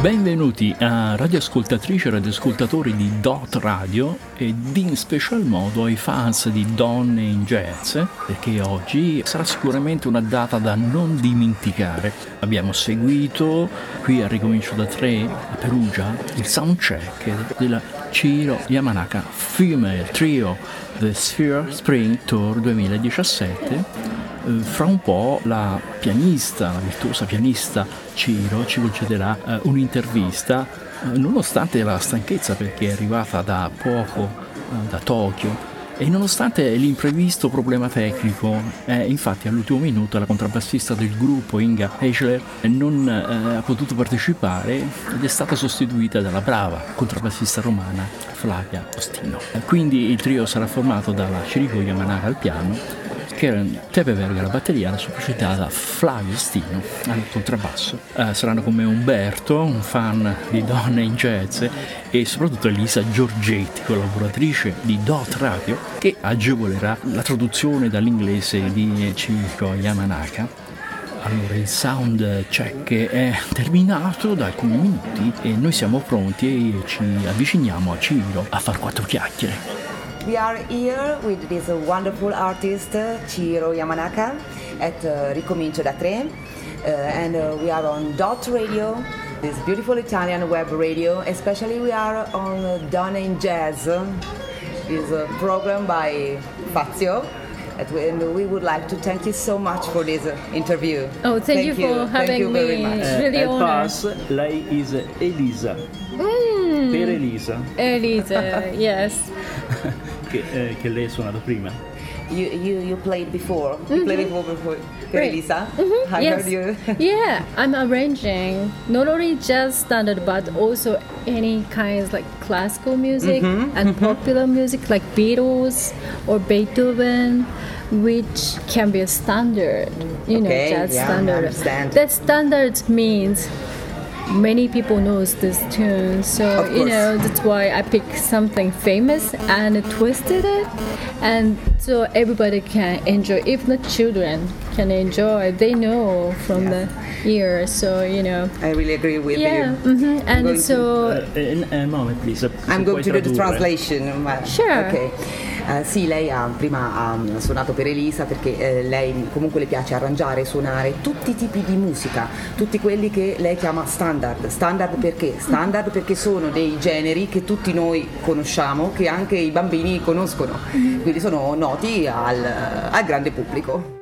Benvenuti a radioascoltatrici e radioascoltatori di Dot Radio ed in special modo ai fans di Donne in Jazz, perché oggi sarà sicuramente una data da non dimenticare. Abbiamo seguito qui a Ricomincio da 3 a Perugia il soundcheck della Ciro Yamanaka Female Trio The Sphere Spring Tour 2017 eh, fra un po' la pianista, la virtuosa pianista Ciro ci concederà eh, un'intervista, eh, nonostante la stanchezza perché è arrivata da poco da Tokyo e nonostante l'imprevisto problema tecnico, eh, infatti all'ultimo minuto la contrabbassista del gruppo Inga Eichler non eh, ha potuto partecipare ed è stata sostituita dalla brava contrabbassista romana Flavia Ostino. Quindi il trio sarà formato dalla Chirico Yamanaka al piano Karen Tepeberg alla batteria, la sua da Flavio Stino al contrabbasso. Eh, saranno con me Umberto, un fan di donne in jazz e soprattutto Elisa Giorgetti, collaboratrice di Dot Radio, che agevolerà la traduzione dall'inglese di Chiko Yamanaka. Allora, il sound check è terminato da alcuni minuti e noi siamo pronti e ci avviciniamo a Ciro a far quattro chiacchiere. We are here with this wonderful artist, Chiro Yamanaka, at uh, Ricomincio da Tre. Uh, and uh, we are on Dot Radio, this beautiful Italian web radio. Especially we are on uh, Donna in Jazz, this uh, program by Fazio. And we would like to thank you so much for this uh, interview. Oh, thank, thank you, you for having you me. Much. It's really uh, pass, lei is Elisa. Mm. Per Elisa. Elisa, yes. che, eh, che lei ha suonato prima. You, you, you played before. Mm-hmm. You played before before. Right. Elisa. Mm-hmm. I yes. heard you. yeah, I'm arranging not only jazz standard but also any kinds like classical music mm-hmm. and mm-hmm. popular music like Beatles or Beethoven which can be a standard, you know, okay, jazz yeah, standard. That standard means many people knows this tune so you know that's why i picked something famous and twisted it. And so everybody can enjoy even the children can enjoy they know from yeah. the ear so you know i really agree with yeah, you mm-hmm. and so to, uh, in a moment please i'm going to do the translation sure okay Uh, sì, lei ha, prima ha suonato per Elisa perché eh, lei comunque le piace arrangiare, suonare tutti i tipi di musica, tutti quelli che lei chiama standard. Standard perché? Standard perché sono dei generi che tutti noi conosciamo, che anche i bambini conoscono, mm-hmm. quindi sono noti al, al grande pubblico.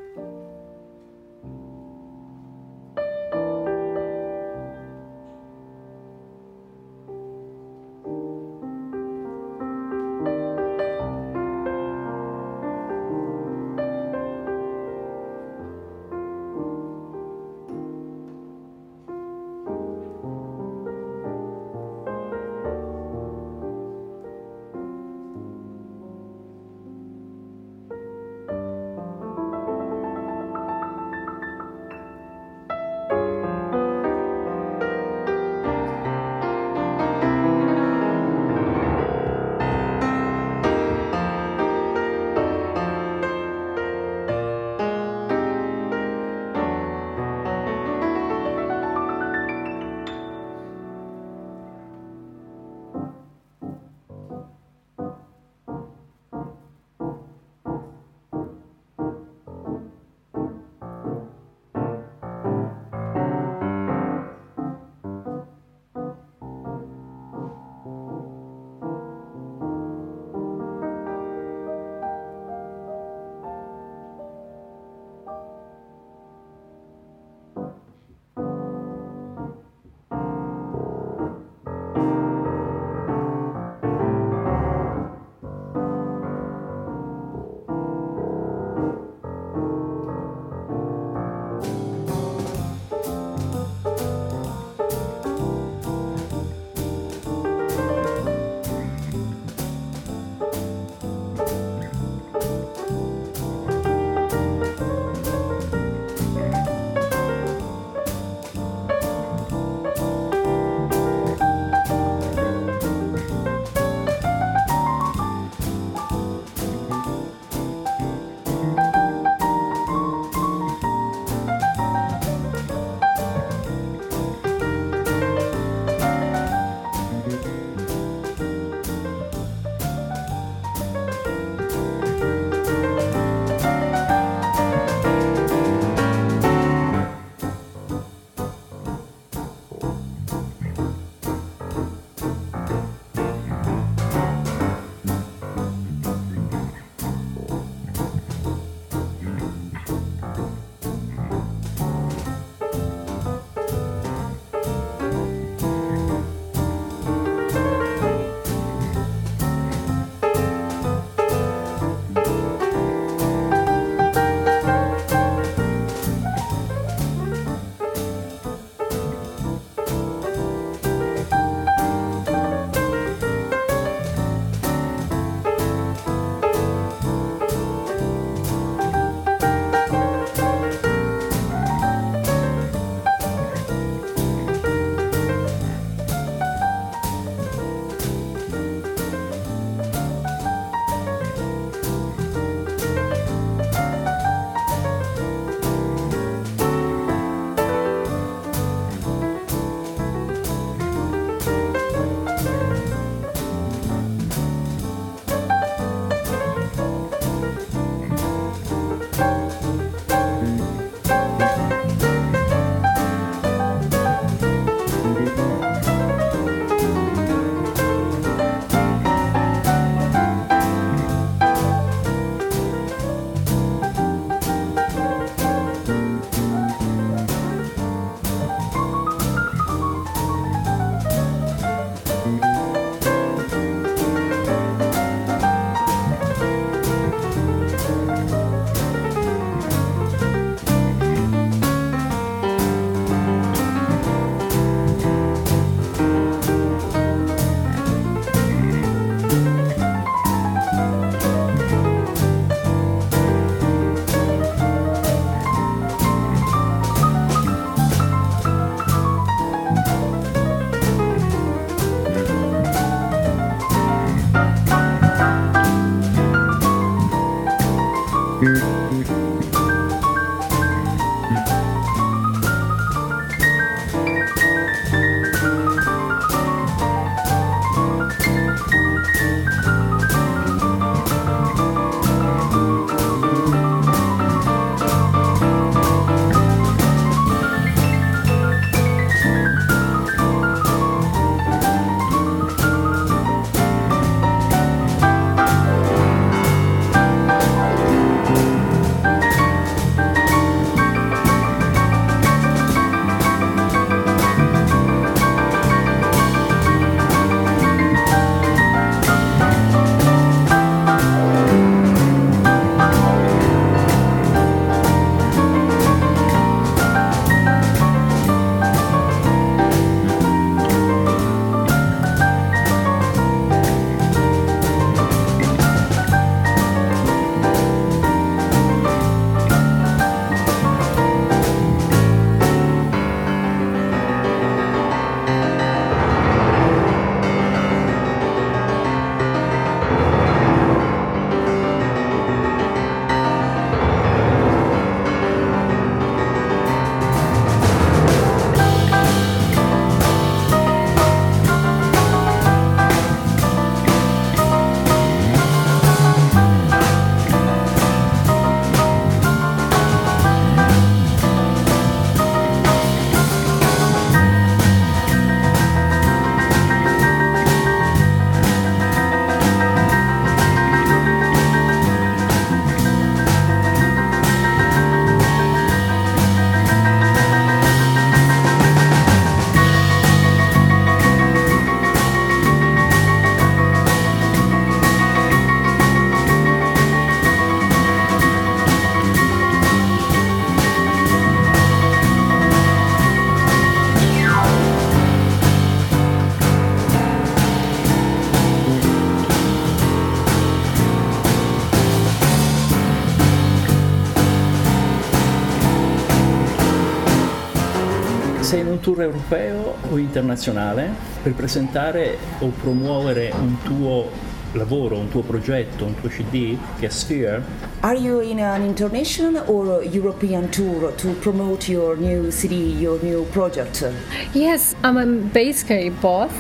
Tour europeo o internazionale per presentare o promuovere un tuo lavoro, un tuo progetto, un tuo CD che è Sphere. Are you in an international or European tour to promote your new CD, your new project? Yes, I'm basically both.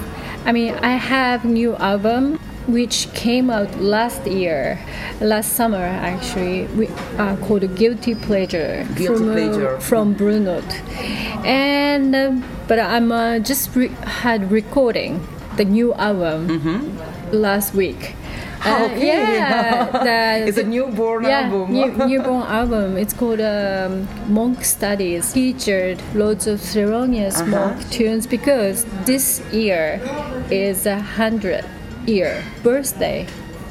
I mean, I have new album which came out last year, last summer actually, we, uh, called Guilty Pleasure Guilty from, uh, Pleasure. from Brunot. And uh, but I'm uh, just re- had recording the new album last week. Uh, Okay. yeah, the- It's a newborn yeah, album. new, newborn album. It's called um, Monk Studies. Featured loads of Thelonious Uh-huh. Monk tunes because this year is a hundred year birthday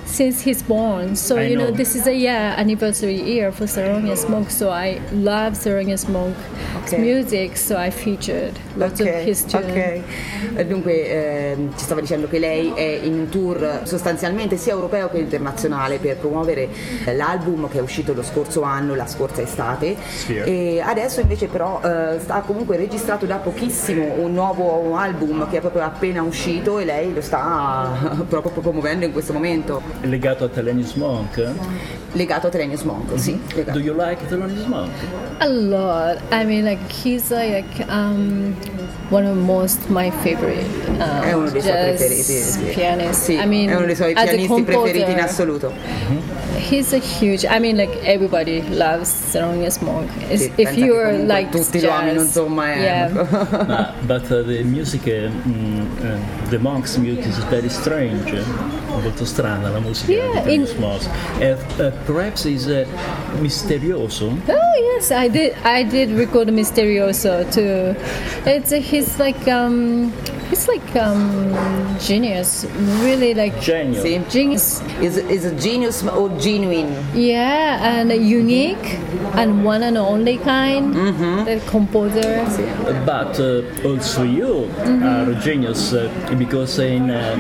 since he's born. So I you know. know. this is a yeah anniversary year for Thelonious Monk. So I love Thelonious Monk's Okay. music. So I featured lots of his tunes. ok. Eh, Dunque ehm, ci stava dicendo che lei è in un tour sostanzialmente sia europeo che internazionale per promuovere eh, l'album che è uscito lo scorso anno, la scorsa estate Sphere. e adesso invece però eh, sta comunque registrato da pochissimo un nuovo album che è proprio appena uscito e lei lo sta proprio promuovendo in questo momento È legato a Thelonious Monk. legato a Thelonious Monk, sì, legato. Do you like Thelonious Monk? A lot. I mean, like he's like um, one of most my favorite uh, È uno dei suoi jazz preferiti, sì. pianists. Sì, I mean, è uno dei suoi as a pianisti preferiti in composer, assoluto. He's a huge. I mean, like everybody loves Thelonious Monk. Sì, if you are like tutti lo amino, jazz, insomma, è- yeah. Ma, but uh, the music, uh, mm, uh, the Monk's music is very strange. Molto strana la musica Yeah, di in- Monk. Uh, uh, perhaps is uh, misterioso. Oh yes, I did. I did record Misterioso too. It's he's like um, he's like um, genius. Really like Genio. Sì. genius. Is, is a genius or genuine? Yeah, and unique and one and only kind. Mm-hmm. The composer. But uh, also you are a genius uh, because in uh,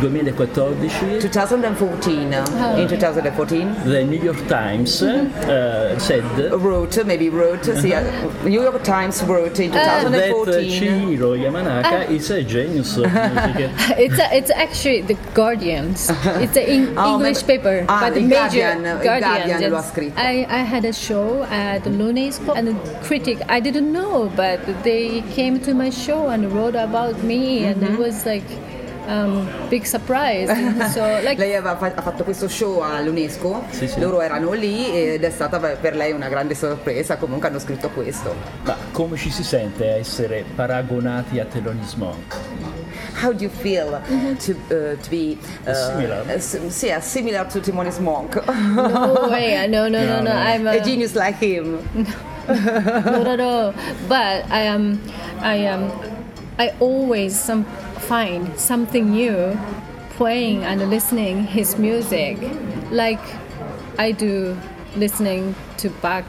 2014 2014. In 2014 the New York Times uh, said wrote, maybe wrote, sì, uh, New York Times wrote in that 2014. Chihiro Yamanaka is a genius of music. It's a, it's actually the Guardians. It's an in Oh, English ma- paper, ah, but the major Guardian- il Guardian lo ha scritto. I, I had a show at l'UNESCO and the critic I didn't know, but they came to my show and wrote about me, and Mm-hmm. it was like um, big surprise. so like Lei aveva fa- ha fatto questo show all'UNESCO, Sì, sì. loro erano lì ed è stata per lei una grande sorpresa, comunque hanno scritto questo. Ma come ci si sente a essere paragonati a Thelonious Monk? How do you feel to, uh, to be uh, Similar? uh, s- yeah, similar to Timonis Monk? no way, no no no no. No, no. I'm a a, genius like him. not at all. But I am, I am, I always some find something new, playing and listening his music, like I do listening to Bach,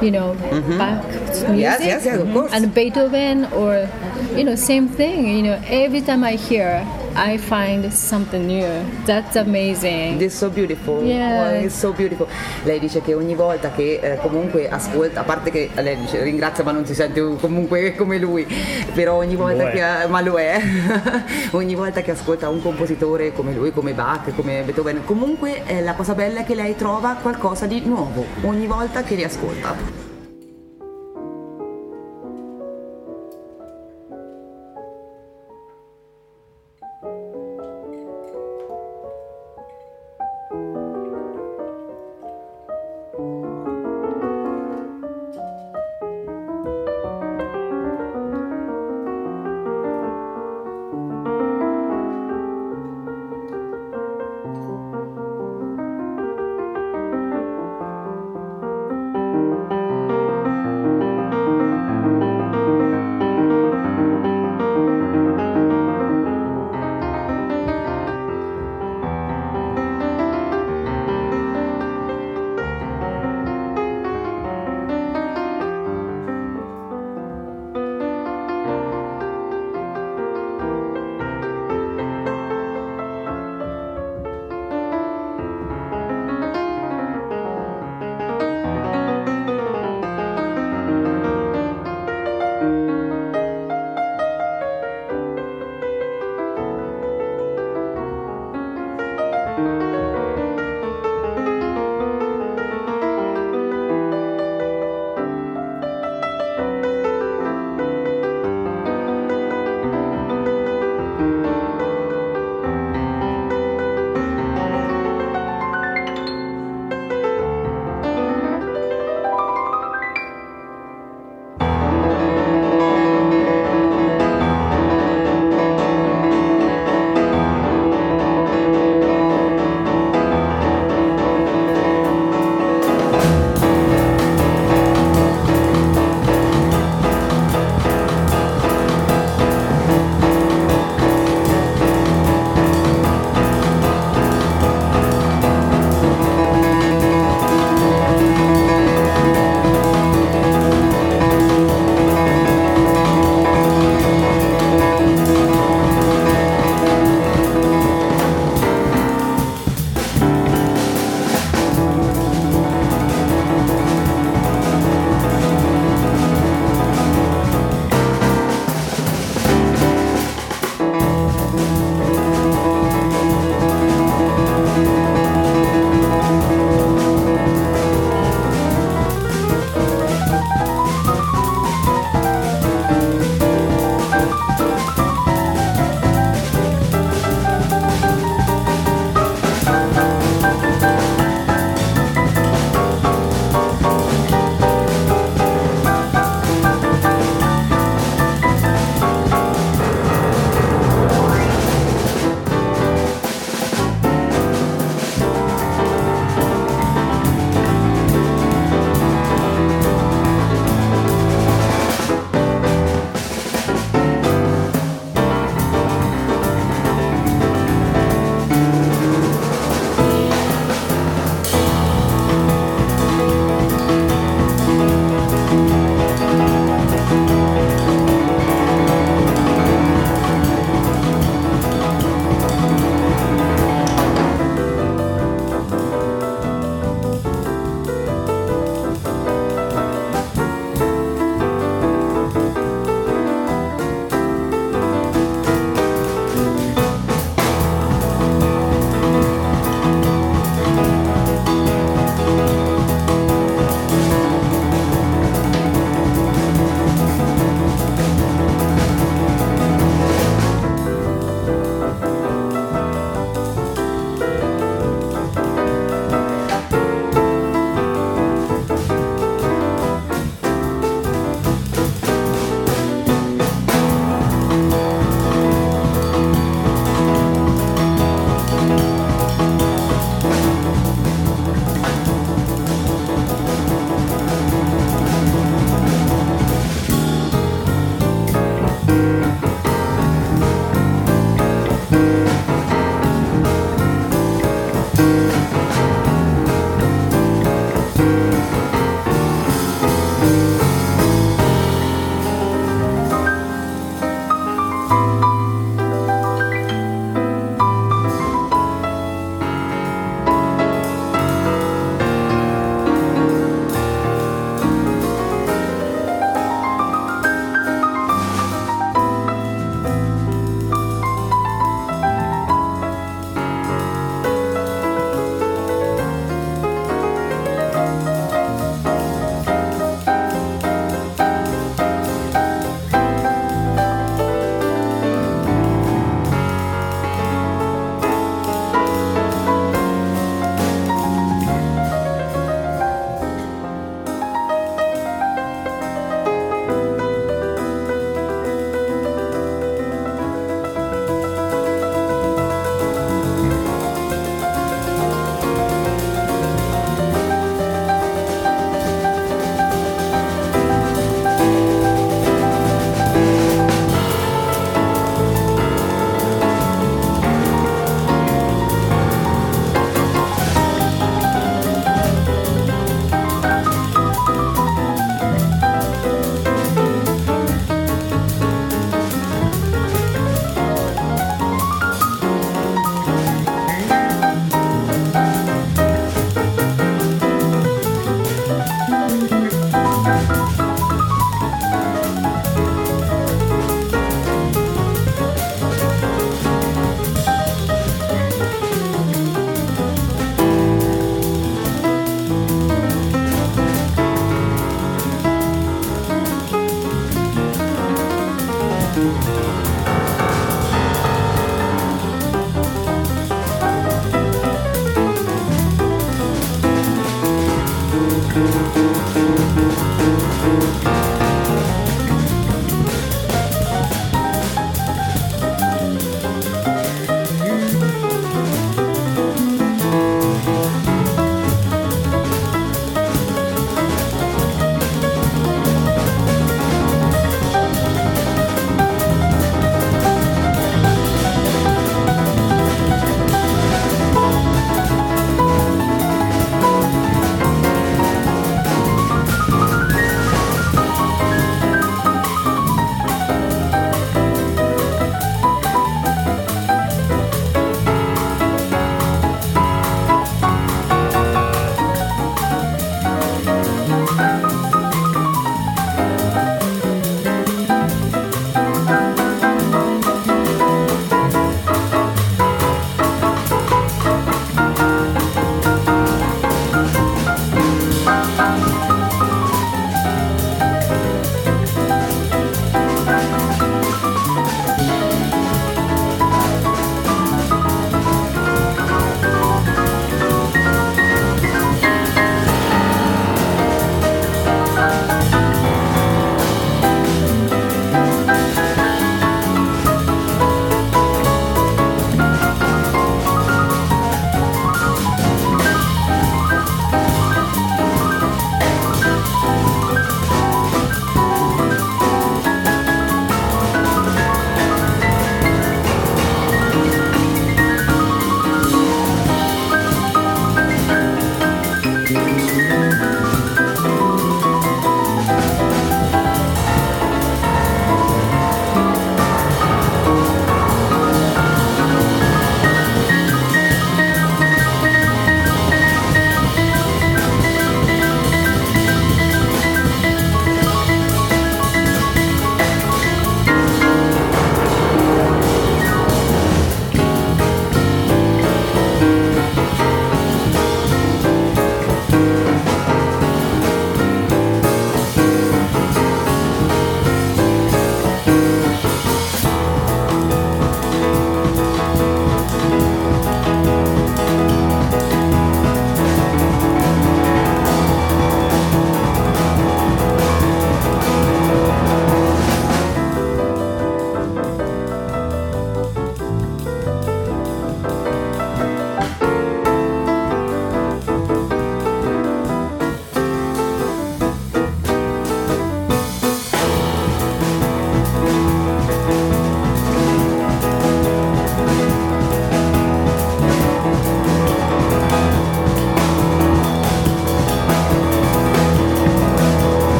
you know, Bach's music, Mm-hmm. Yes, yes, yes, of course. and Beethoven, or you know, same thing. You know, every time I hear, I find something new. That's amazing. It's so beautiful. Yeah. It's so beautiful. Lei dice che ogni volta che eh, comunque ascolta, a parte che lei dice ringrazia ma non si sente comunque come lui, però ogni volta Lo è. che ma lo è, ogni volta che ascolta un compositore come lui, come Bach, come Beethoven, comunque eh, la cosa bella è che lei trova qualcosa di nuovo ogni volta che li ascolta.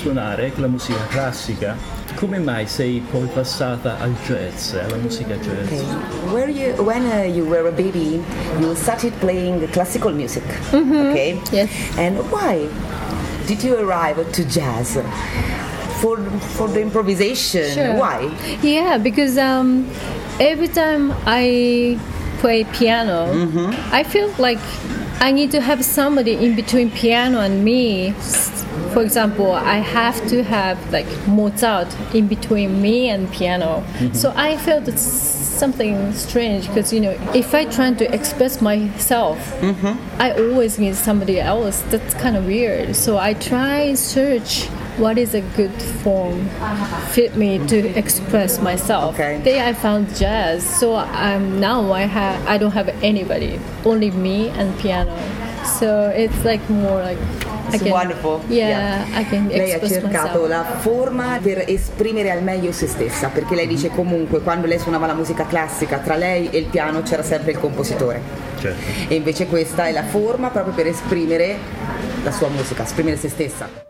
Iniziato a suonare la musica classica. Come mai sei poi passata al jazz, alla musica jazz? Okay. Where you, when uh, you were a baby, you started playing classical music, okay? Yes. And why did you arrive to jazz? For, for the improvisation, Sure. why? Yeah, because um, every time I play piano, I feel like I need to have somebody in between piano and me. For example, I have to have like Mozart in between me and piano. So I felt it's something strange because you know if I try to express myself, I always need somebody else. That's kind of weird. So I try search what is a good form fit me to express myself. Okay. Then I found jazz. So um, now I have I don't have anybody, only me and piano. So it's like more like It's wonderful. Yeah, I can Lei ha cercato myself. la forma per esprimere al meglio se stessa, perché lei dice comunque quando lei suonava la musica classica, tra lei e il piano c'era sempre il compositore. Certo. E invece questa è la forma proprio per esprimere la sua musica, esprimere se stessa.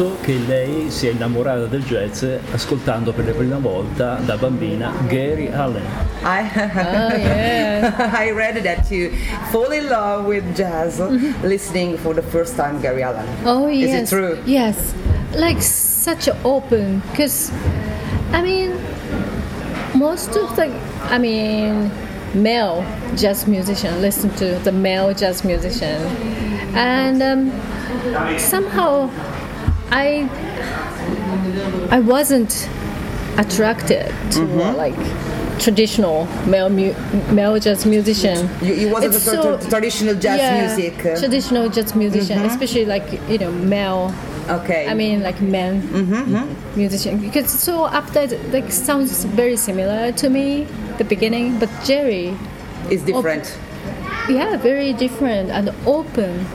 Detto che lei si è innamorata del jazz ascoltando per la prima volta da bambina Gary Allen. I, Oh, yeah. I read that you fall in love with jazz Mm-hmm. listening for the first time Gary Allen. Oh Is yes. it true? Yes. Like such an open because I mean most of the I mean male jazz musician listen to the male jazz musician and um, somehow I I wasn't attracted to Mm-hmm. like traditional male mu- male jazz musician. You, you wasn't It's so- traditional jazz yeah, music. Traditional jazz musician, especially like you know male. Okay. I mean like men Mhm. musician because so after it, like sounds very similar to me the beginning, but Jerry, is different. yeah, very different and open.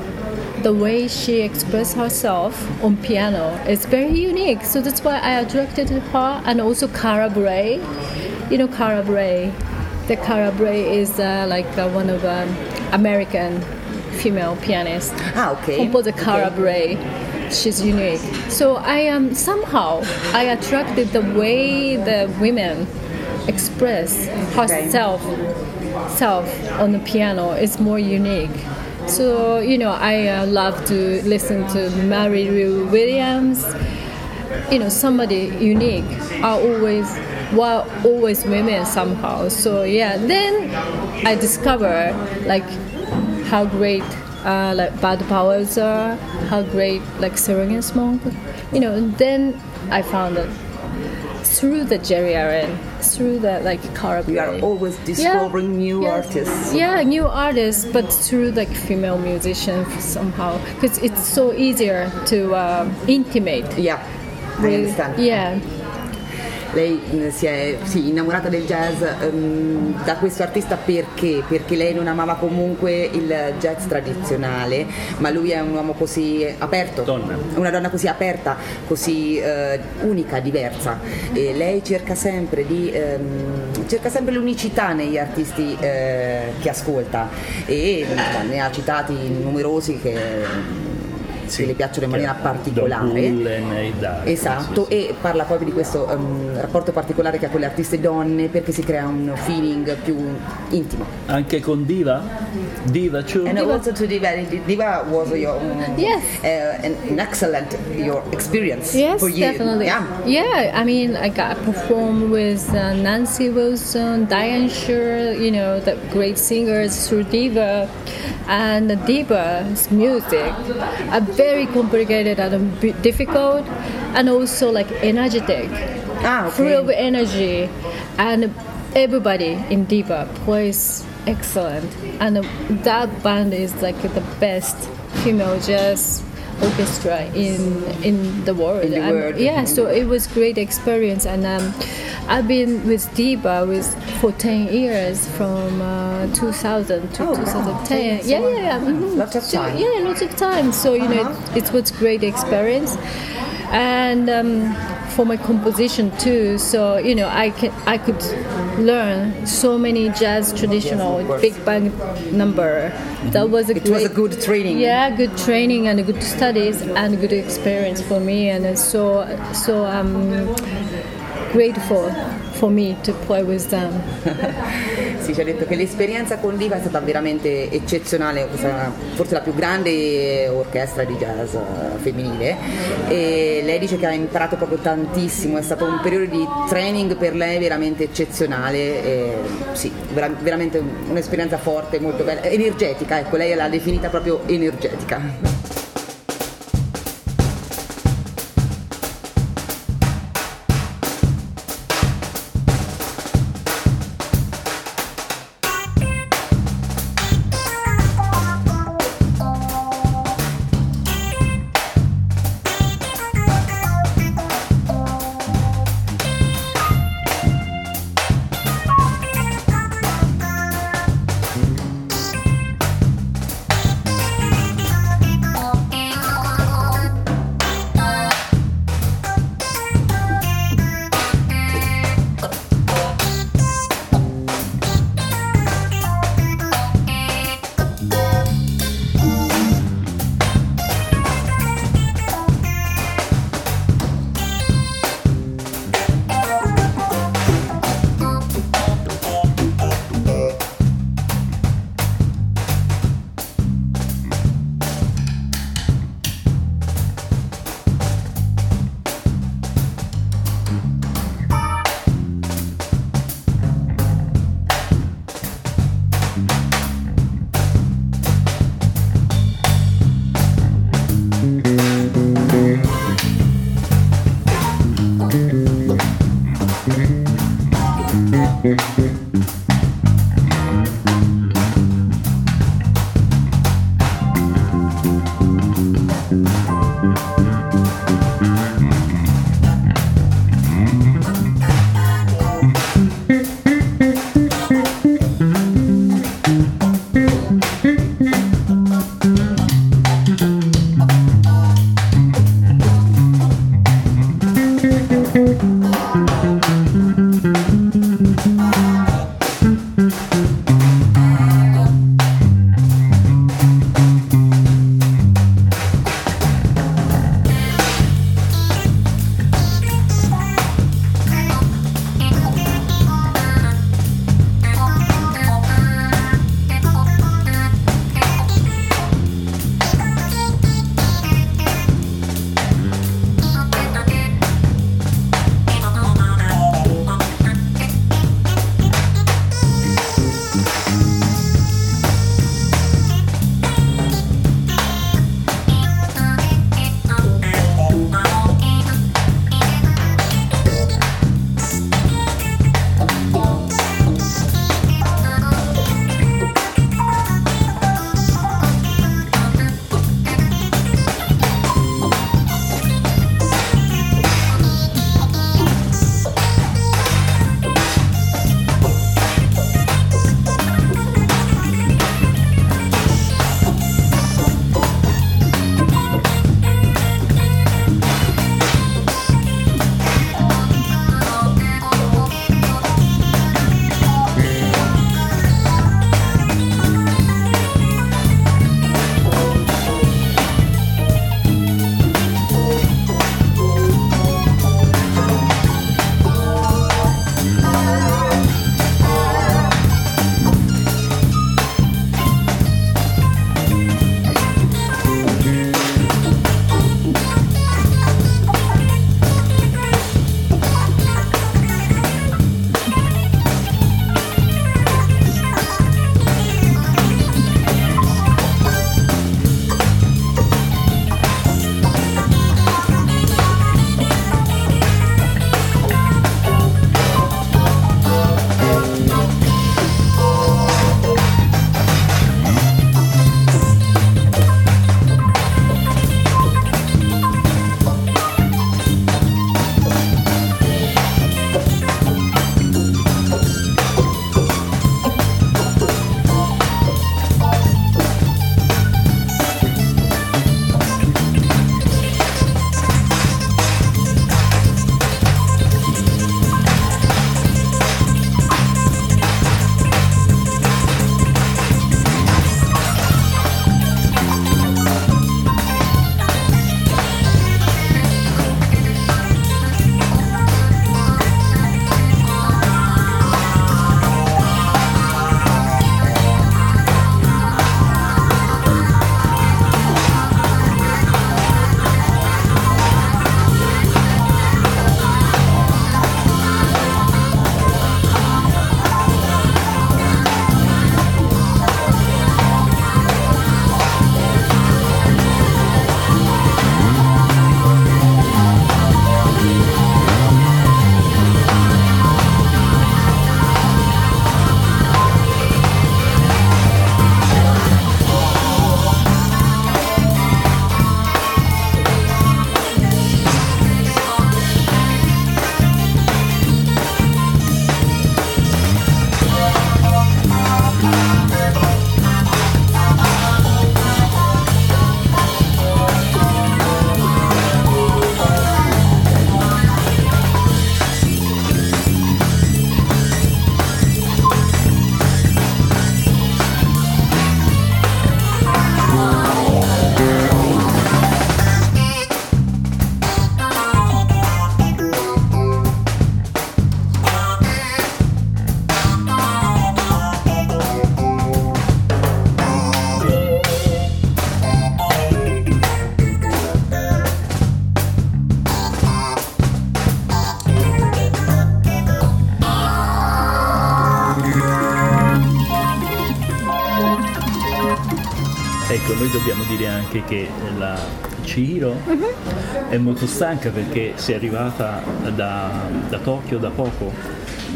The way she expressed herself on piano is very unique. So that's why I attracted her and also Cara Bray. You know Cara Bray. The Cara Bray is uh, like uh, one of um, American female pianists Ah, okay. composer Cara Okay. Bray. She's unique. So I um, somehow I attracted the way the women express herself self on the piano is more unique. So you know I uh, love to listen to Mary Lou Williams. You know somebody unique are always well always women somehow. So yeah, then I discover like how great uh, like Bad Powers are, how great like Thelonious Monk, you know. Then I found it through the Jerry Aaron, through the like Cara You are always discovering new yeah. artists. Yeah, new artists, but through like female musicians somehow, because it's so easier to um, intimate. Yeah, I understand. Yeah, Lei eh, si è sì, innamorata del jazz ehm, da questo artista perché? Perché lei non amava comunque il jazz tradizionale, ma lui è un uomo così aperto, Donna. una donna così aperta, così eh, unica, diversa. E lei cerca sempre, di, ehm, cerca sempre l'unicità negli artisti eh, che ascolta e ne ha citati numerosi che, che le piacciono in maniera particolare. Bullen Dark, Esatto, sì, sì. e parla proprio di questo ehm, rapporto particolare che ha con le artiste donne perché si crea un feeling più intimo. Anche con Diva? Diva too? And also to Diva, Diva was your um, Yes. uh, an, an excellent your experience Yes, for you. definitely. Yeah. Yeah, I mean, I got performed with uh, Nancy Wilson, Diane Shure, you know, the great singers through Diva, and Diva's music are very complicated and difficult, and also like energetic, Ah, full of energy, and everybody in Diva plays excellent, and that band is like the best female jazz orchestra in in the world. In the world. Yeah, so it was great experience, and um, I've been with Diva with for ten years from uh, 2000 to Oh, 2010. So Yeah, yeah, yeah. mhm. Lots of So, time. yeah, lots of time. So you know, Uh-huh. it, it was great experience, and. Um, for my composition too, so you know I can I could learn so many jazz traditional big band number. That was a It great was a good training. yeah, good training and good studies and good experience for me, and it's so so um, grateful for me to play with them. Sì, ci ha detto che l'esperienza con Diva è stata veramente eccezionale, forse la più grande orchestra di jazz eh, femminile e lei dice che ha imparato proprio tantissimo, è stato un periodo di training per lei veramente eccezionale, e, sì, vera- veramente un'esperienza forte, molto bella, energetica, ecco, lei l'ha definita proprio energetica. Noi dobbiamo dire anche che la Chihiro uh-huh. è molto stanca perché si è arrivata da, da Tokyo da poco,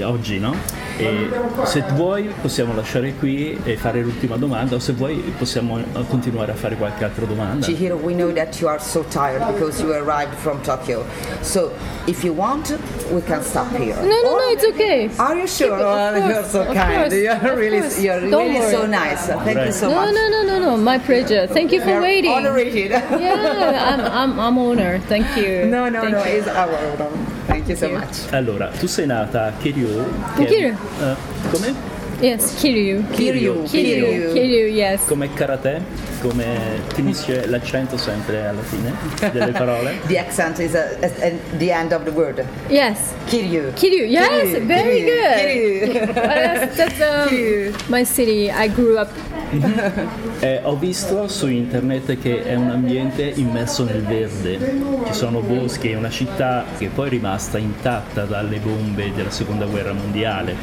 oggi, no? E se vuoi possiamo lasciare qui e fare l'ultima domanda o se vuoi possiamo continuare a fare qualche altra domanda. Chihiro, we know that you are so tired because you arrived from Tokyo. So if you want, we can stop here. No, no, no, it's okay. Are you sure? Oh, you're so kind. You're really, you're really so nice. Thank right. you so no, much. No, no, no, no, my pleasure. Thank you for you're waiting. Honored. yeah, I'm, I'm, I'm honored. Thank you. No, no, Thank no, you. it's our honor. Thank you so much. Allora, tu sei nata a Kiryu. Kiryu. Uh, come? Yes, Kiryu. Kiryu. Kiryu. Kiryu, yes. Come karate? Come finisce l'accento sempre alla fine delle parole? the accent is at the end of the word. Yes. Kiryu. Kiryu, yes, Kiryu. very Kiryu. good. Kiryu. that's that's um, Kiryu. my city. I grew up. Eh, ho visto su internet che è un ambiente immerso nel verde, ci sono boschi, è una città che poi è rimasta intatta dalle bombe della seconda guerra mondiale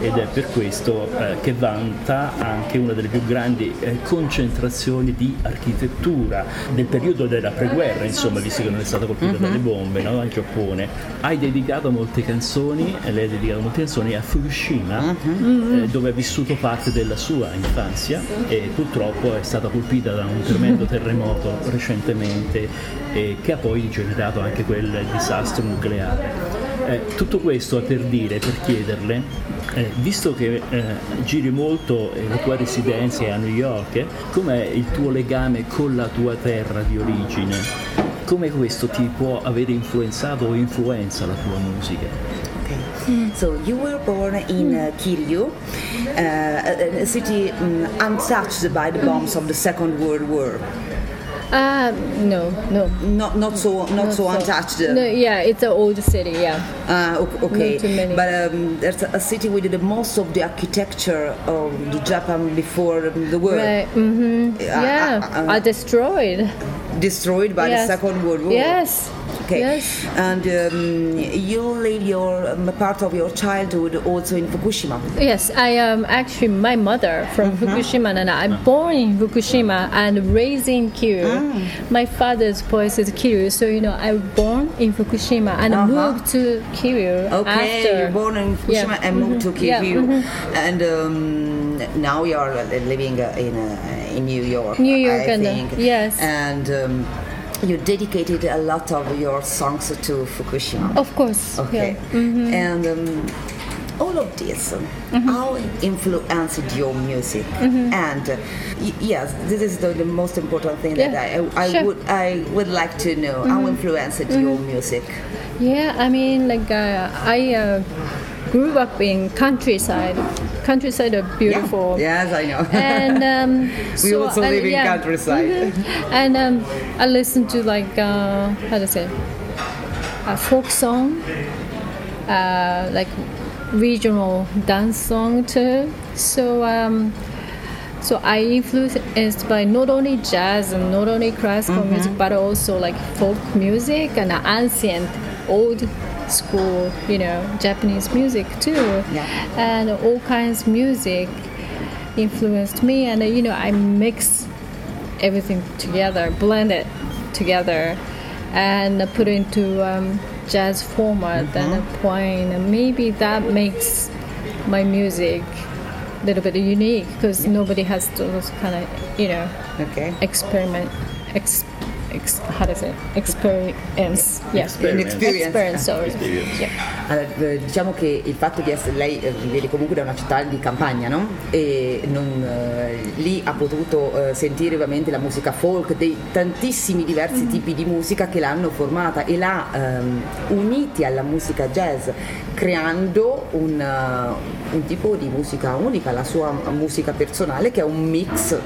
ed è per questo eh, che vanta anche una delle più grandi eh, concentrazioni di architettura del periodo della preguerra, insomma, visto che non è stata colpita dalle bombe no? al Giappone. Hai dedicato molte canzoni, lei ha dedicato molte canzoni a Fukushima, eh, dove ha vissuto parte della sua infanzia e purtroppo è stata colpita da un tremendo terremoto recentemente eh, che ha poi generato anche quel disastro nucleare. Eh, tutto questo è per dire, per chiederle, eh, visto che eh, giri molto e la tua residenza è a New York, eh, com'è il tuo legame con la tua terra di origine? Come questo ti può avere influenzato o influenza la tua musica? Okay. So you were born in uh, Kiryu, uh, a city um, untouched by the bombs of the Second World War. Uh, no, no. Not not so not, Not so, untouched. No, yeah, it's an old city. Yeah. Uh, okay, Not too many. but um, there's a city with the most of the architecture of the Japan before the war Right. hmm Uh, yeah. uh, uh, I destroyed. destroyed by yes. the Second World War. Yes. Okay. Yes. And um, you live your um, part of your childhood also in Fukushima. Yes, I am actually my mother from Mm-hmm. Fukushima, and I'm born in Fukushima and raised in Kiryu. Mm. My father's place is Kiryu, so you know I was born in Fukushima and Uh-huh. moved to Kiryu Okay, after. you're born in Fukushima Yeah. and moved to Mhm. Yeah, mhm. and um, now you're uh, living uh, in uh, in New York. New York I and, uh, think. yes. and. You dedicated a lot of your songs to Fukushima. Of course. Okay. Yeah. Mm-hmm. And um, all of this, um, how influenced your music? Mm-hmm. And uh, y- yes, this is the, the most important thing that Yeah, I, I, I sure. Mm-hmm. would I would like to know. How influenced your music? Yeah, I mean, like uh, I uh, grew up in countryside. Countryside are beautiful. Yeah. Yes, I know. and um, We so- also live in yeah. countryside. Mhm. And um, I listen to like uh, how to say a folk song, uh, like regional dance song too. So um, so I influenced by not only jazz and not only classical Mm-hmm. music, but also like folk music and ancient old school, you know, Japanese music too, Yeah. and all kinds of music influenced me. And you know, I mix everything together, blend it together, and put it into um, jazz format and uh, playing. And maybe that makes my music a little bit unique because nobody has those kind of, you know, Okay. experiment. Ex, ex, how does it? Experience. Yeah. Experience. Experience. Sorry. Experience. Yeah. Allora, eh, diciamo che il fatto di essere lei eh, viene comunque da una città di campagna, no? E non, eh, lì ha potuto eh, sentire ovviamente la musica folk, dei tantissimi diversi tipi di musica che l'hanno formata e l'ha ehm, uniti alla musica jazz, creando un, eh, un tipo di musica unica, la sua musica personale che è un mix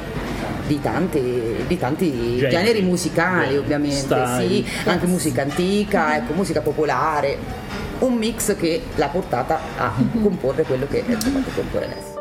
di tanti, di tanti Generi. generi musicali ovviamente, Style. sì, anche musica antica, ecco, musica popolare, un mix che l'ha portata a comporre quello che ha fatto comporre adesso.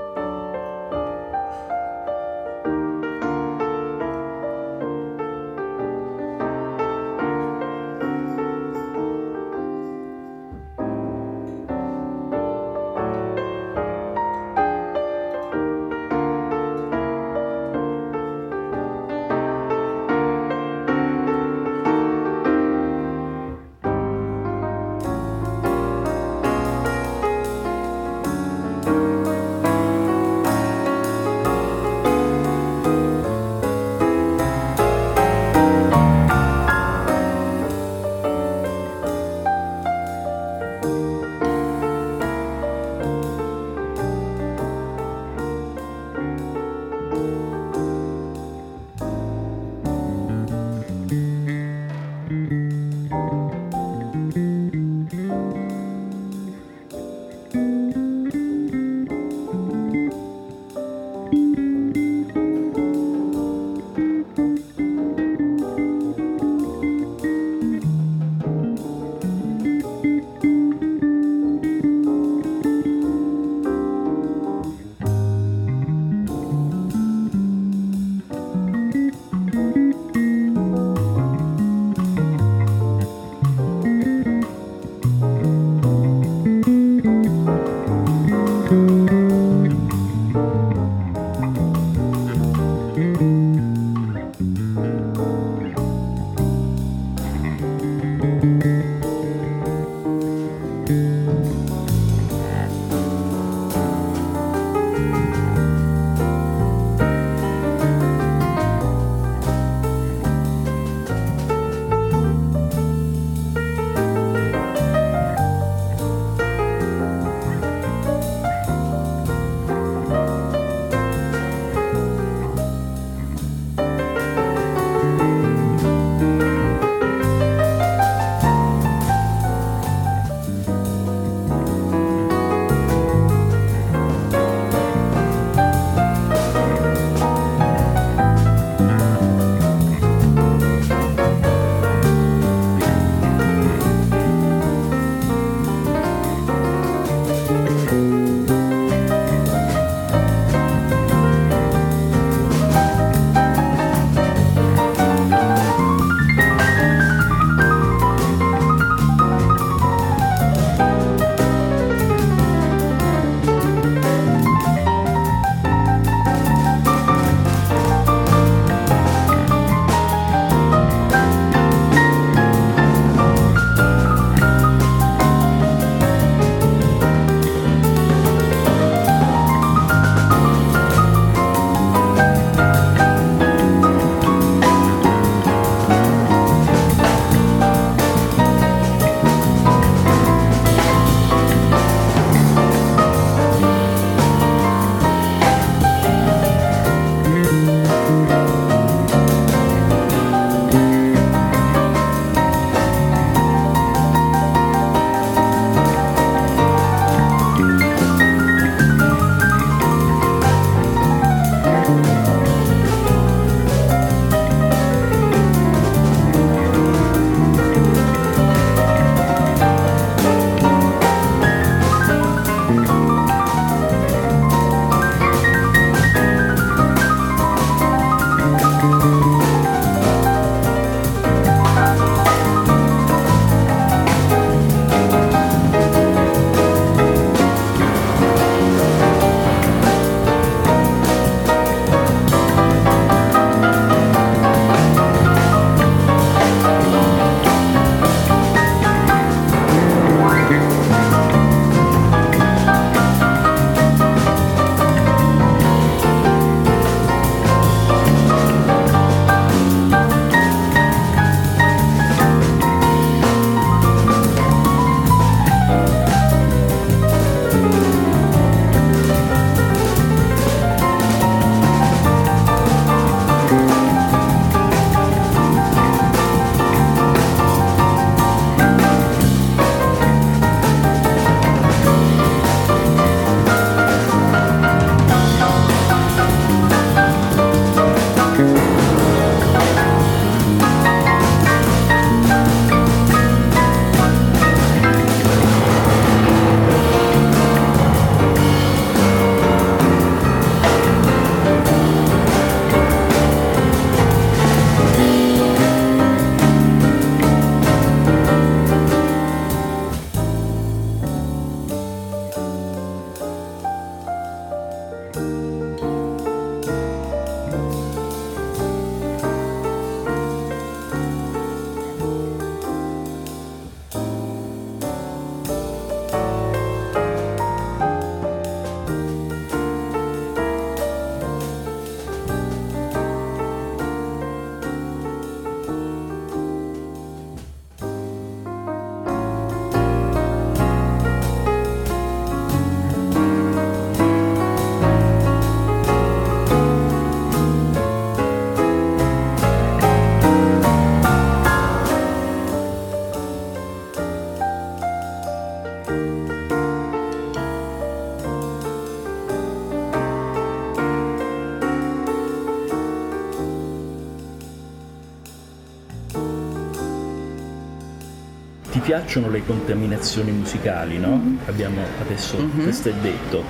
Piacciono le contaminazioni musicali, no? Mm-hmm. Abbiamo adesso, mm-hmm. questo è detto,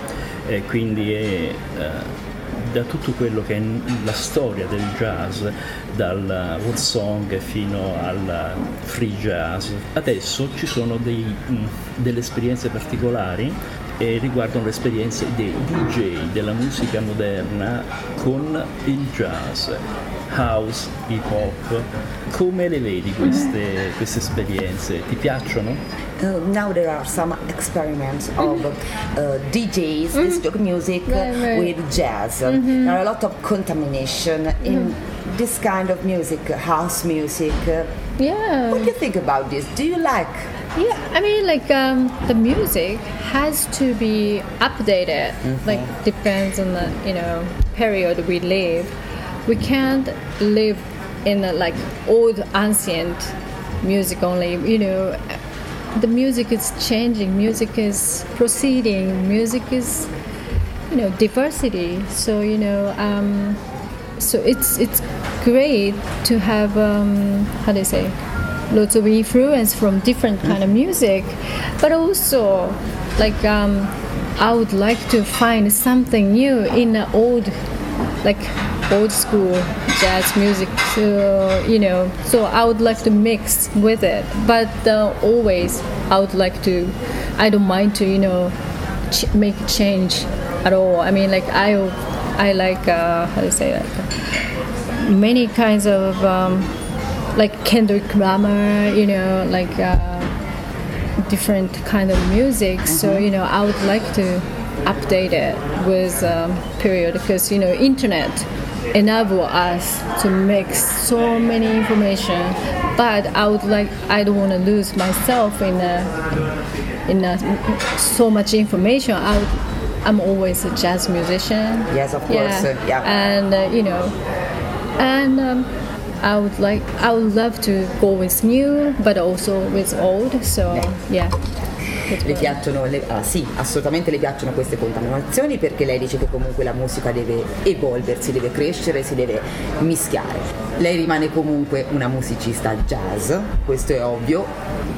e quindi è, eh, da tutto quello che è la storia del jazz, dal world song fino al free jazz. Adesso ci sono dei, mm, delle esperienze particolari e riguardano le esperienze dei DJ della musica moderna con il jazz house, hip hop. Come le vedi queste, queste esperienze? Ti piacciono? Uh, now there are some experiments of uh, DJs, mm-hmm. music right, right. with jazz. Mm-hmm. There are a lot of contamination in mm-hmm. this kind of music, house music. Yeah. What do you think about this? Do you like? Yeah, I mean, like um, the music has to be updated. Mm-hmm. Like depends on the you know period we live we can't live in a, like old ancient music only you know. The music is changing music is proceeding music is you know diversity. So you know um, so it's it's great to have um, how do you say lots of influence from different kind of music. But also like um, i would like to find something new in the old like old school jazz music so you know so i would like to mix with it. But uh, always i would like to i don't mind to you know ch- make a change at all. I mean like i i like uh, how to say that many kinds of um, like kendrick lamar you know like uh, different kind of music. Mm-hmm. so you know i would like to update it with um, period. Because you know internet enable us to mix so many information but i would like i don't want to lose myself in a, in a, so much information i would, i'm always a jazz musician yes of course yeah, yeah. and uh, you know and um, I would like I would love to go with new but also with old so yeah. yeah. Le piacciono, le, ah, sì, assolutamente le piacciono queste contaminazioni perché lei dice che comunque la musica deve evolversi, deve crescere, si deve mischiare. Lei rimane comunque una musicista jazz, questo è ovvio,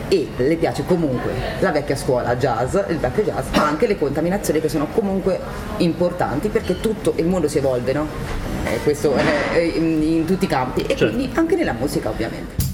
e le piace comunque la vecchia scuola jazz, il vecchio jazz, ma anche le contaminazioni che sono comunque importanti perché tutto il mondo si evolve, no? Eh, questo è in, in, tutti i campi e certo. quindi anche nella musica ovviamente.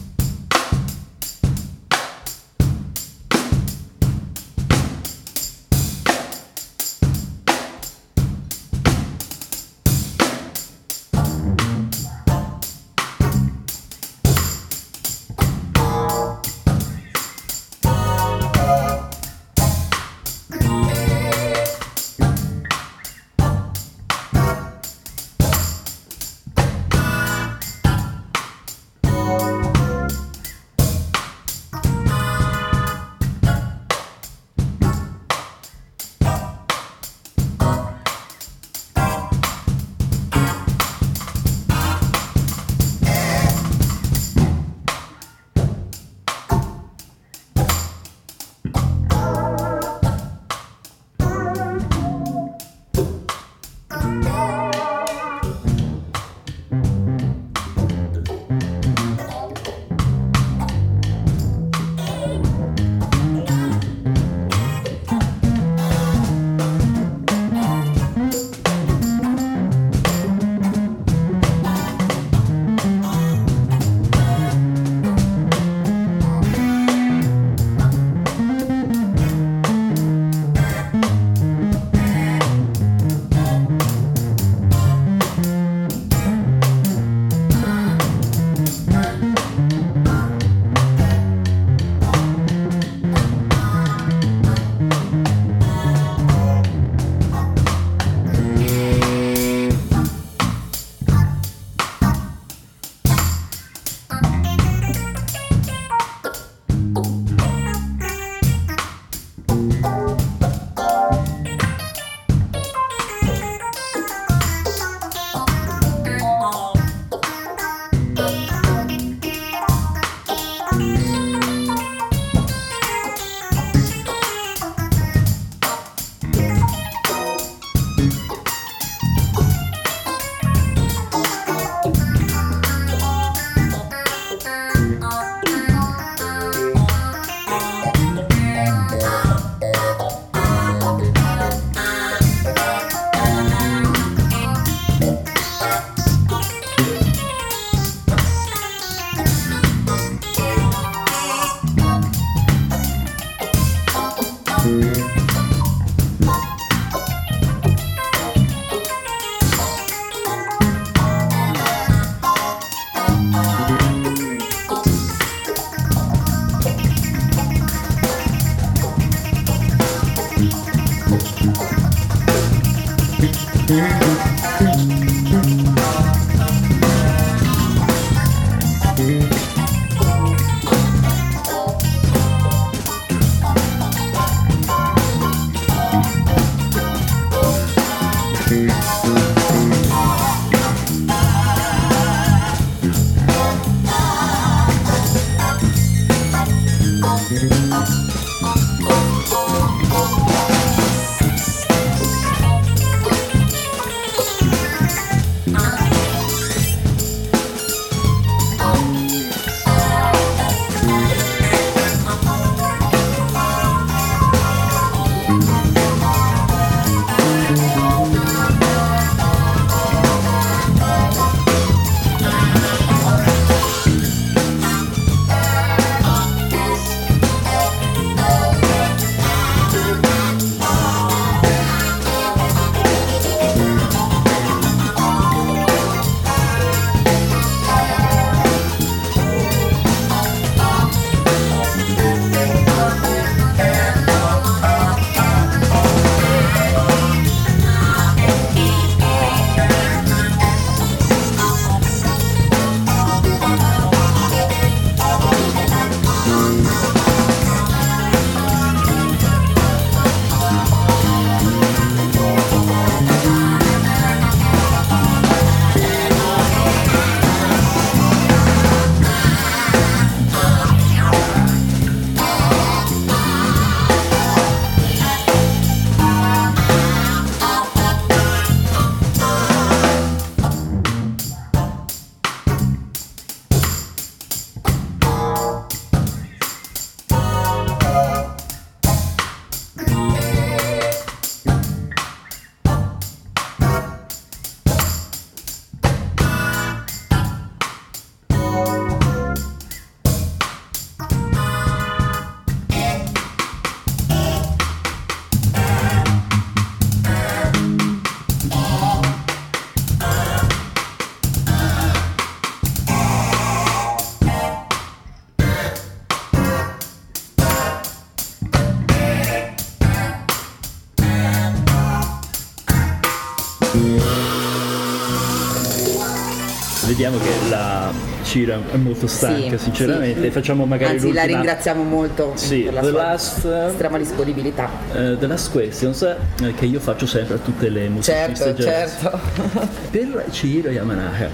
Cira è molto stanca sì, sinceramente sì. facciamo magari Anzi l'ultima... la ringraziamo molto sì, per la the last, estrema disponibilità uh, The Last Questions uh, che io faccio sempre a tutte le musiciste certo, jazz certo. per Ciro Yamanaka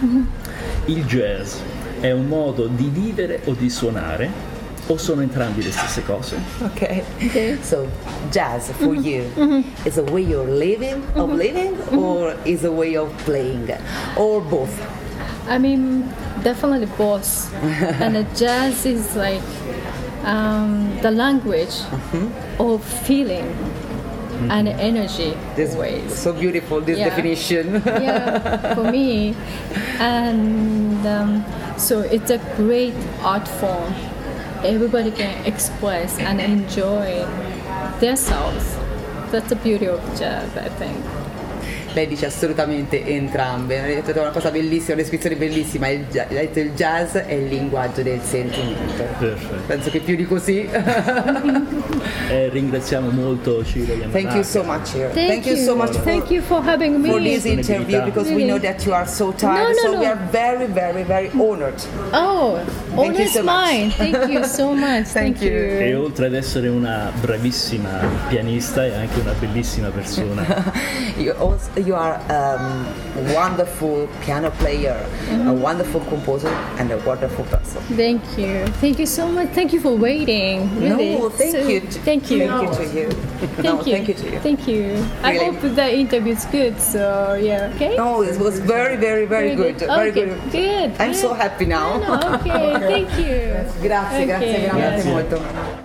il jazz è un modo di vivere o di suonare o sono entrambi le stesse cose? Ok. okay. So jazz for mm-hmm. you mm-hmm. is a way you're living of mm-hmm. living mm-hmm. or is a way of playing or both? I mean, definitely both. and the jazz is like um, the language mm-hmm. of feeling mm-hmm. and energy. This way, so beautiful. This yeah. definition. yeah, for me, and um, so it's a great art form. Everybody can express and enjoy themselves. That's the beauty of jazz, I think. Lei dice assolutamente entrambe. Ha detto una cosa bellissima, una descrizione bellissima. Il, ha detto il jazz è il linguaggio del sentimento. Perfetto. Penso che più di così. eh, ringraziamo molto Ciro Yamanaka. Thank you so much, Ciro. Thank, Thank you. you. so much for, Thank you for having me. For this interview because really? we know that you are so tired. No, no, so no. we are very, very, very honored. Oh, honor is so mine. Thank you so much. Thank, Thank you. you. E oltre ad essere una bravissima pianista è anche una bellissima persona. you also, you are um, a wonderful piano player, mm-hmm. a wonderful composer, and a wonderful person. Thank you. Thank you so much. Thank you for waiting. Really. No, thank so, you. Thank you. Thank you to you. Thank no, you. Thank you to you. Thank you. Really? I hope the interview is good. So yeah. Okay. No, it was very, very, very, very good. good. Very okay. good. Good. I'm good. so happy now. No, okay. Thank you. Grazie, okay. grazie veramente molto.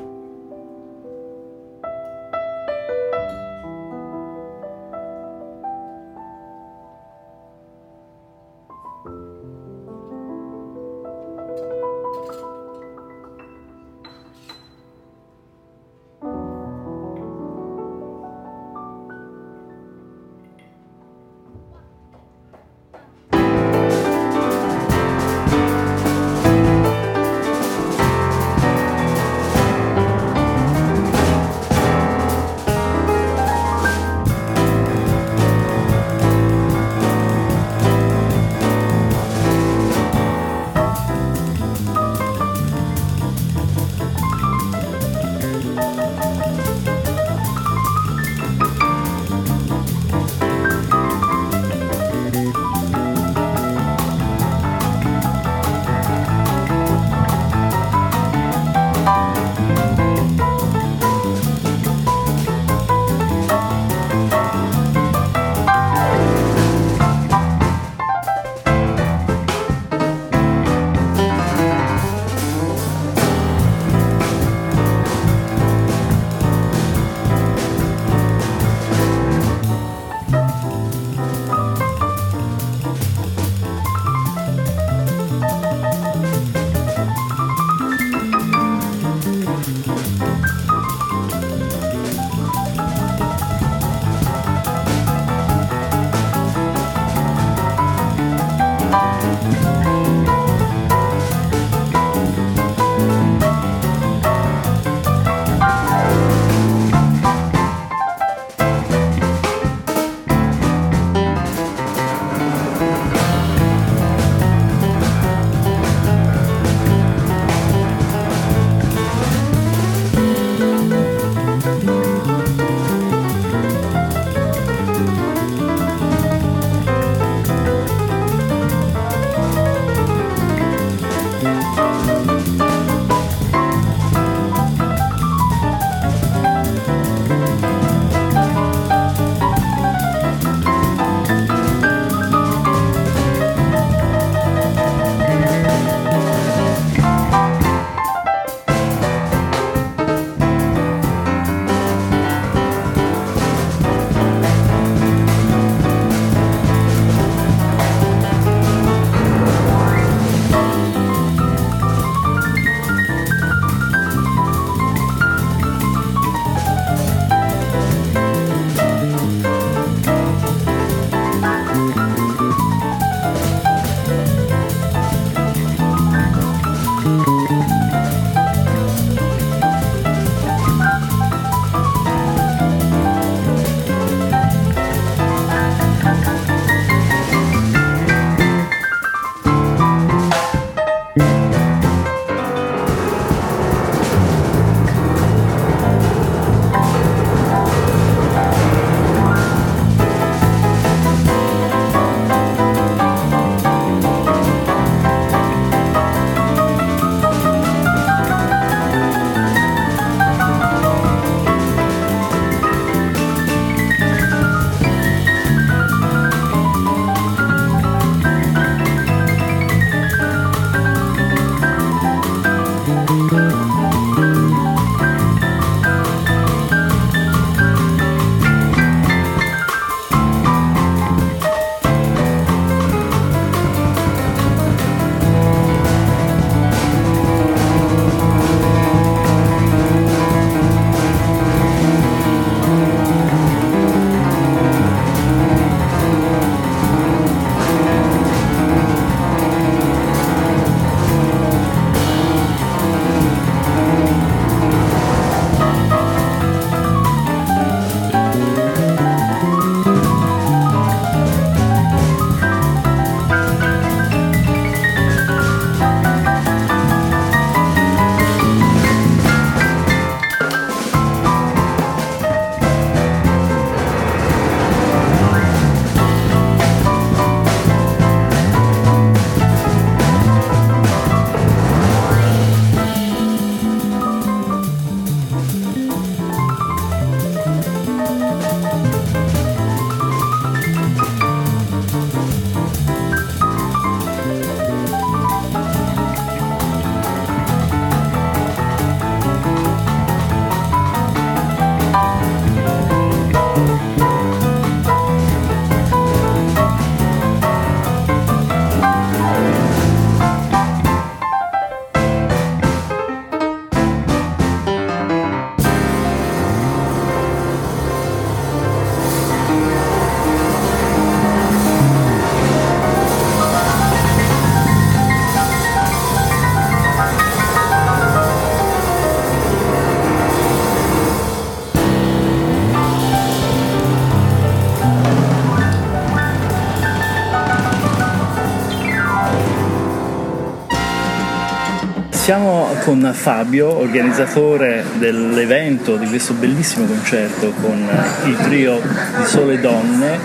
Siamo con Fabio, organizzatore dell'evento di questo bellissimo concerto con il trio di Sole Donne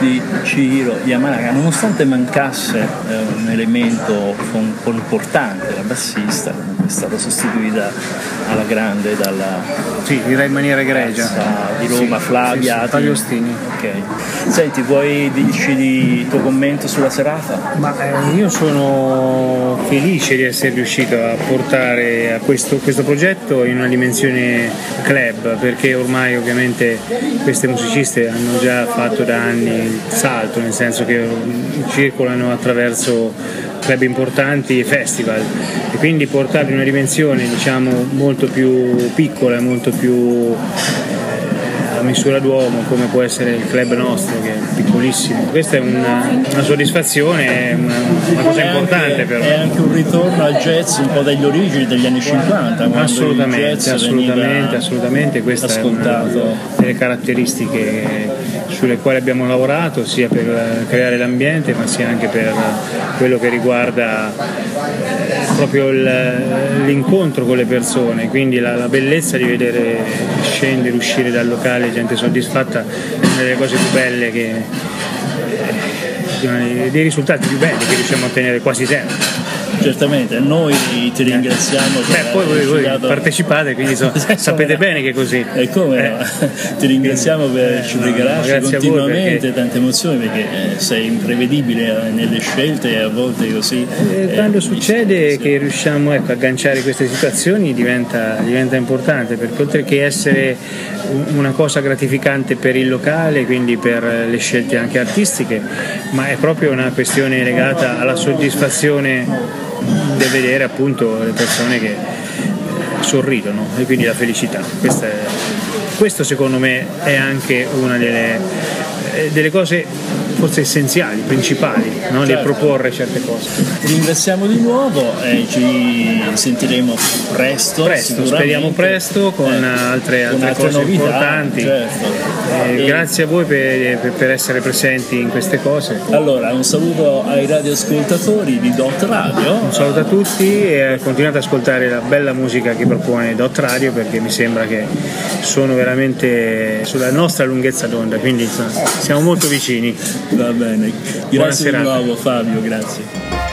di Chihiro Yamanaka, nonostante mancasse eh, un elemento importante, la bassista, è stata sostituita alla grande dalla sì, direi in maniera egregia di Roma, sì, Flavia sì, Flavio Ostini. Ok. Senti, vuoi dirci il tuo commento sulla serata? Ma eh, io sono felice di essere riuscito a portare a questo, questo progetto in una dimensione club, perché ormai ovviamente queste musiciste hanno già fatto da anni il salto, nel senso che circolano attraverso club importanti e festival. E quindi portarli in una dimensione diciamo molto più piccola, molto più a misura d'uomo come può essere il club nostro che è piccolissimo. Questa è una, una soddisfazione, una, una cosa è importante anche, però. È anche un ritorno al jazz un po' dagli origini degli anni 50. Assolutamente, assolutamente, assolutamente. Questa ascoltato. è una delle caratteristiche sulle quali abbiamo lavorato sia per creare l'ambiente ma sia anche per quello che riguarda proprio l'incontro con le persone, quindi la, la bellezza di vedere scendere, uscire dal locale gente soddisfatta è una delle cose più belle che eh, dei risultati più belli che riusciamo a ottenere quasi sempre certamente, noi ti ringraziamo per Beh, poi voi, voi partecipate, quindi so, sapete bene che è così. E come eh. ti ringraziamo per averci regalato continuamente perché... tante emozioni perché eh, sei imprevedibile nelle scelte e a volte così. Eh, quando succede che riusciamo ecco, a agganciare queste situazioni diventa, diventa importante perché oltre che essere una cosa gratificante per il locale, quindi per le scelte anche artistiche, ma è proprio una questione legata alla soddisfazione del vedere appunto le persone che eh, sorridono e quindi la felicità. È, questo secondo me è anche una delle, eh, delle cose forse essenziali, principali no? certo. nel proporre certe cose. Ringraziamo di nuovo e ci sentiremo presto. Presto, speriamo presto con eh, altre, altre, con altre cose novità, importanti. Certo. Eh. Grazie a voi per, per, per, essere presenti in queste cose. Allora, un saluto ai radioascoltatori di Dot Radio. Un saluto a tutti e continuate ad ascoltare la bella musica che propone Dot Radio perché mi sembra che sono veramente sulla nostra lunghezza d'onda, quindi insomma, siamo molto vicini. Va bene, grazie di nuovo Fabio, grazie.